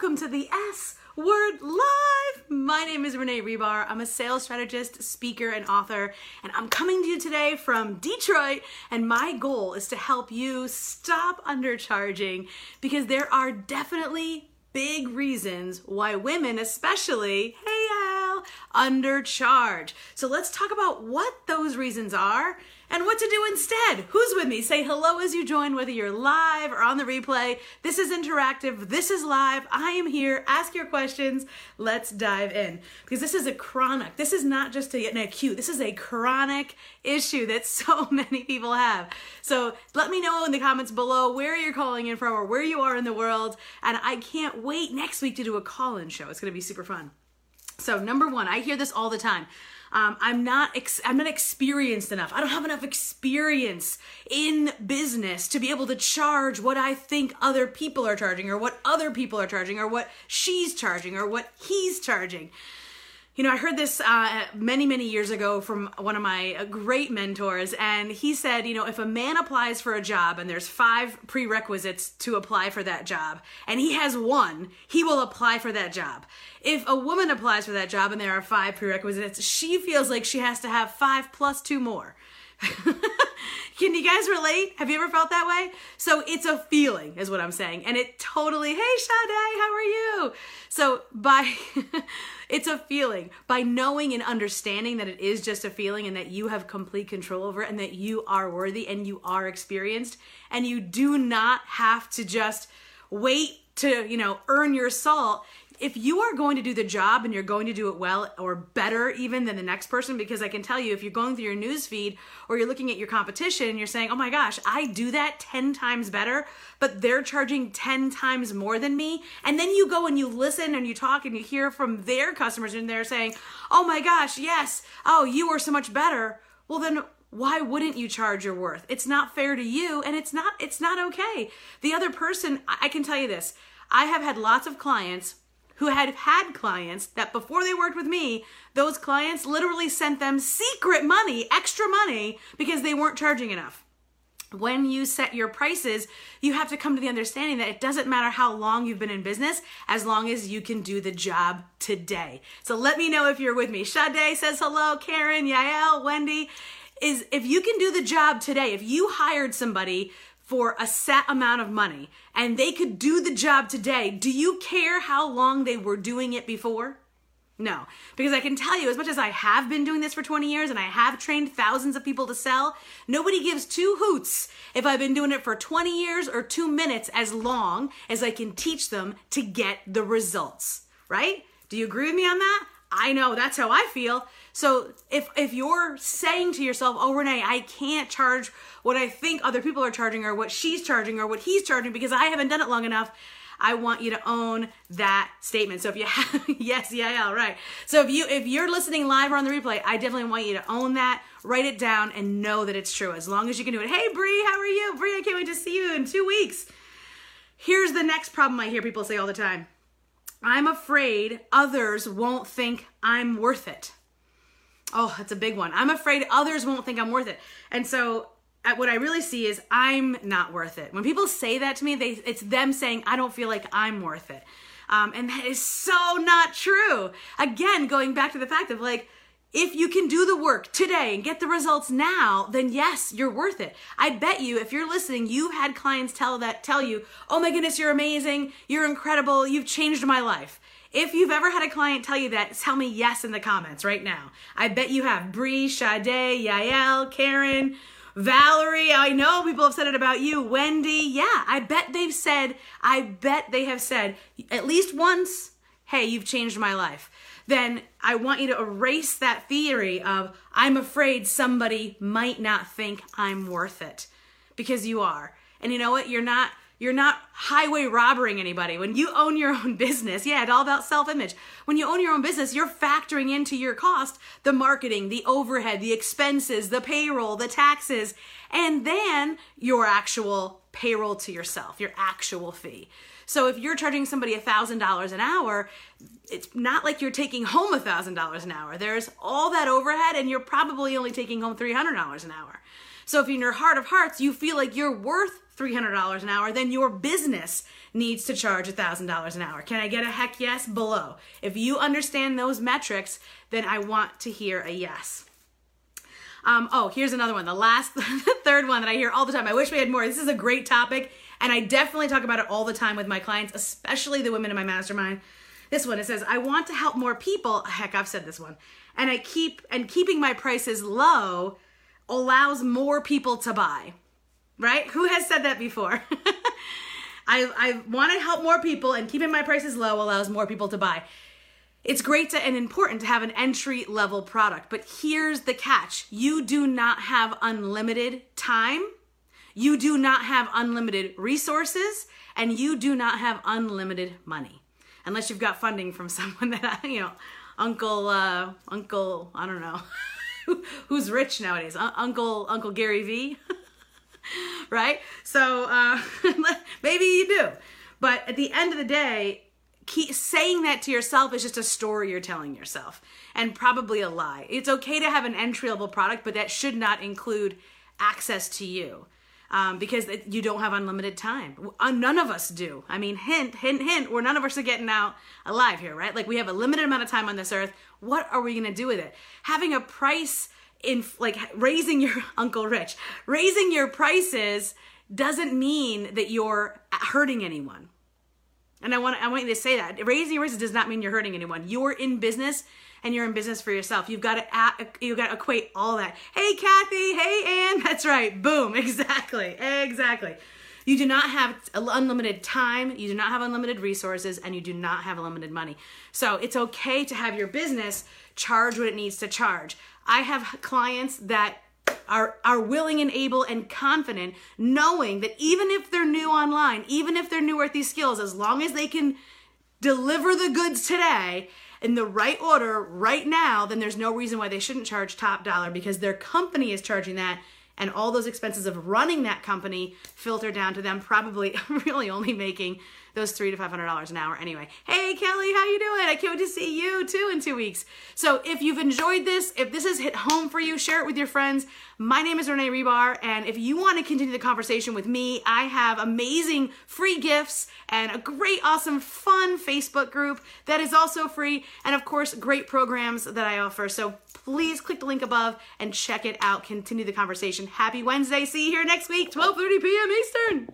welcome to the S Word Live. My name is Renee Hribar. I'm a sales strategist, speaker, and author, and I'm coming to you today from Detroit. And my goal is to help you stop undercharging because there are definitely big reasons why women, especially, hey Al, undercharge. So let's talk about what those reasons are and what to do instead. Who's with me? Say hello as you join, whether you're live or on the replay. This is interactive. This is live. I am here. Ask your questions. Let's dive in because this is a chronic. This is not just a, an acute. This is a chronic issue that so many people have. So let me know in the comments below where you're calling in from or where you are in the world. And I can't wait next week to do a call-in show. It's going to be super fun. So number one, I hear this all the time. Um, I'm not ex- I'm not experienced enough. I don't have enough experience in business to be able to charge what I think other people are charging, or what other people are charging, or what she's charging, or what he's charging. You know, I heard this uh, many, many years ago from one of my uh, great mentors, and he said, you know, if a man applies for a job and there's five prerequisites to apply for that job, and he has one, he will apply for that job. If a woman applies for that job and there are five prerequisites, she feels like she has to have five plus two more. Can you guys relate? Have you ever felt that way? So it's a feeling, is what I'm saying. And it totally, hey, Sade, how are you? So by, it's a feeling. By knowing and understanding that it is just a feeling and that you have complete control over it and that you are worthy and you are experienced and you do not have to just wait to, you know, earn your salt if you are going to do the job and you're going to do it well or better even than the next person, because I can tell you if you're going through your news feed or you're looking at your competition and you're saying, oh my gosh, I do that 10 times better, but they're charging 10 times more than me. And then you go and you listen and you talk and you hear from their customers and they're saying, oh my gosh, yes, oh, you are so much better. Well, then why wouldn't you charge your worth? It's not fair to you and it's not it's not okay. The other person, I can tell you this. I have had lots of clients who had had clients that before they worked with me, those clients literally sent them secret money, extra money, because they weren't charging enough. When you set your prices, you have to come to the understanding that it doesn't matter how long you've been in business as long as you can do the job today. So let me know if you're with me. Sade says hello, Karen, Yael, Wendy. Is if you can do the job today, if you hired somebody for a set amount of money and they could do the job today, do you care how long they were doing it before? No, because I can tell you, as much as I have been doing this for 20 years and I have trained thousands of people to sell, nobody gives two hoots if I've been doing it for 20 years or two minutes as long as I can teach them to get the results, right? Do you agree with me on that? I know that's how I feel. So if if you're saying to yourself, "Oh, Renee, I can't charge what I think other people are charging or what she's charging or what he's charging because I haven't done it long enough," I want you to own that statement. So if you have yes, yeah, yeah, right. So if you if you're listening live or on the replay, I definitely want you to own that, write it down, and know that it's true. As long as you can do it. Hey, Bree, how are you? Bree, I can't wait to see you in two weeks. Here's the next problem I hear people say all the time. I'm afraid others won't think I'm worth it. Oh, that's a big one. I'm afraid others won't think I'm worth it. And so what I really see is I'm not worth it. When people say that to me, they it's them saying I don't feel like I'm worth it. Um, and that is so not true. Again, going back to the fact of like, if you can do the work today and get the results now, then yes, you're worth it. I bet you if you're listening, you've had clients tell that tell you, "Oh my goodness, you're amazing. You're incredible. You've changed my life." If you've ever had a client tell you that, tell me yes in the comments right now. I bet you have. Bree, Sade, Yael, Karen, Valerie, I know people have said it about you. Wendy, yeah, I bet they've said, I bet they have said at least once, hey, you've changed my life then I want you to erase that theory of I'm afraid somebody might not think I'm worth it because you are. And you know what? You're not you're not highway robbering anybody. When you own your own business, yeah, it's all about self-image. When you own your own business, you're factoring into your cost the marketing, the overhead, the expenses, the payroll, the taxes, and then your actual payroll to yourself, your actual fee. So if you're charging somebody $1,000 an hour, it's not like you're taking home $1,000 an hour. There's all that overhead and you're probably only taking home $300 an hour. So if in your heart of hearts you feel like you're worth $300 an hour, then your business needs to charge $1,000 an hour. Can I get a heck yes below? If you understand those metrics, then I want to hear a yes. Um, oh, here's another one. The last, the third one that I hear all the time. I wish we had more. This is a great topic, and I definitely talk about it all the time with my clients, especially the women in my mastermind. This one, it says, I want to help more people. Heck, I've said this one. And I keep, and keeping my prices low allows more people to buy. Right? Who has said that before? I, I want to help more people, and keeping my prices low allows more people to buy. It's great to, and important to have an entry level product, but here's the catch you do not have unlimited time, you do not have unlimited resources, and you do not have unlimited money. Unless you've got funding from someone that, you know, Uncle, uh, Uncle, I don't know, who's rich nowadays? Uh, Uncle, Uncle Gary V. right? So uh, maybe you do. But at the end of the day, keep saying that to yourself is just a story you're telling yourself and probably a lie. It's okay to have an entry level product, but that should not include access to you. Um, because you don't have unlimited time. Uh, none of us do. I mean, hint, hint, hint, we're none of us are getting out alive here, right? Like we have a limited amount of time on this earth. What are we gonna do with it? Having a price in, like raising your, Uncle Rich, raising your prices doesn't mean that you're hurting anyone. And I want I want you to say that raising your prices does not mean you're hurting anyone. You're in business and you're in business for yourself. You've got to you got to equate all that. Hey Kathy, hey Ann, that's right. Boom, exactly, exactly. You do not have unlimited time, you do not have unlimited resources, and you do not have unlimited money. So it's okay to have your business charge what it needs to charge. I have clients that are are willing and able and confident knowing that even if they're new online even if they're new at these skills as long as they can deliver the goods today in the right order right now then there's no reason why they shouldn't charge top dollar because their company is charging that and all those expenses of running that company filter down to them probably really only making those three to five hundred dollars an hour anyway. Hey Kelly, how you doing? I can't wait to see you too in two weeks. So if you've enjoyed this, if this has hit home for you, share it with your friends. My name is Renee Hribar, and if you want to continue the conversation with me, I have amazing free gifts and a great, awesome, fun Facebook group that is also free, and of course, great programs that I offer. So please click the link above and check it out. Continue the conversation. Happy Wednesday. See you here next week, 12:30 p.m. Eastern.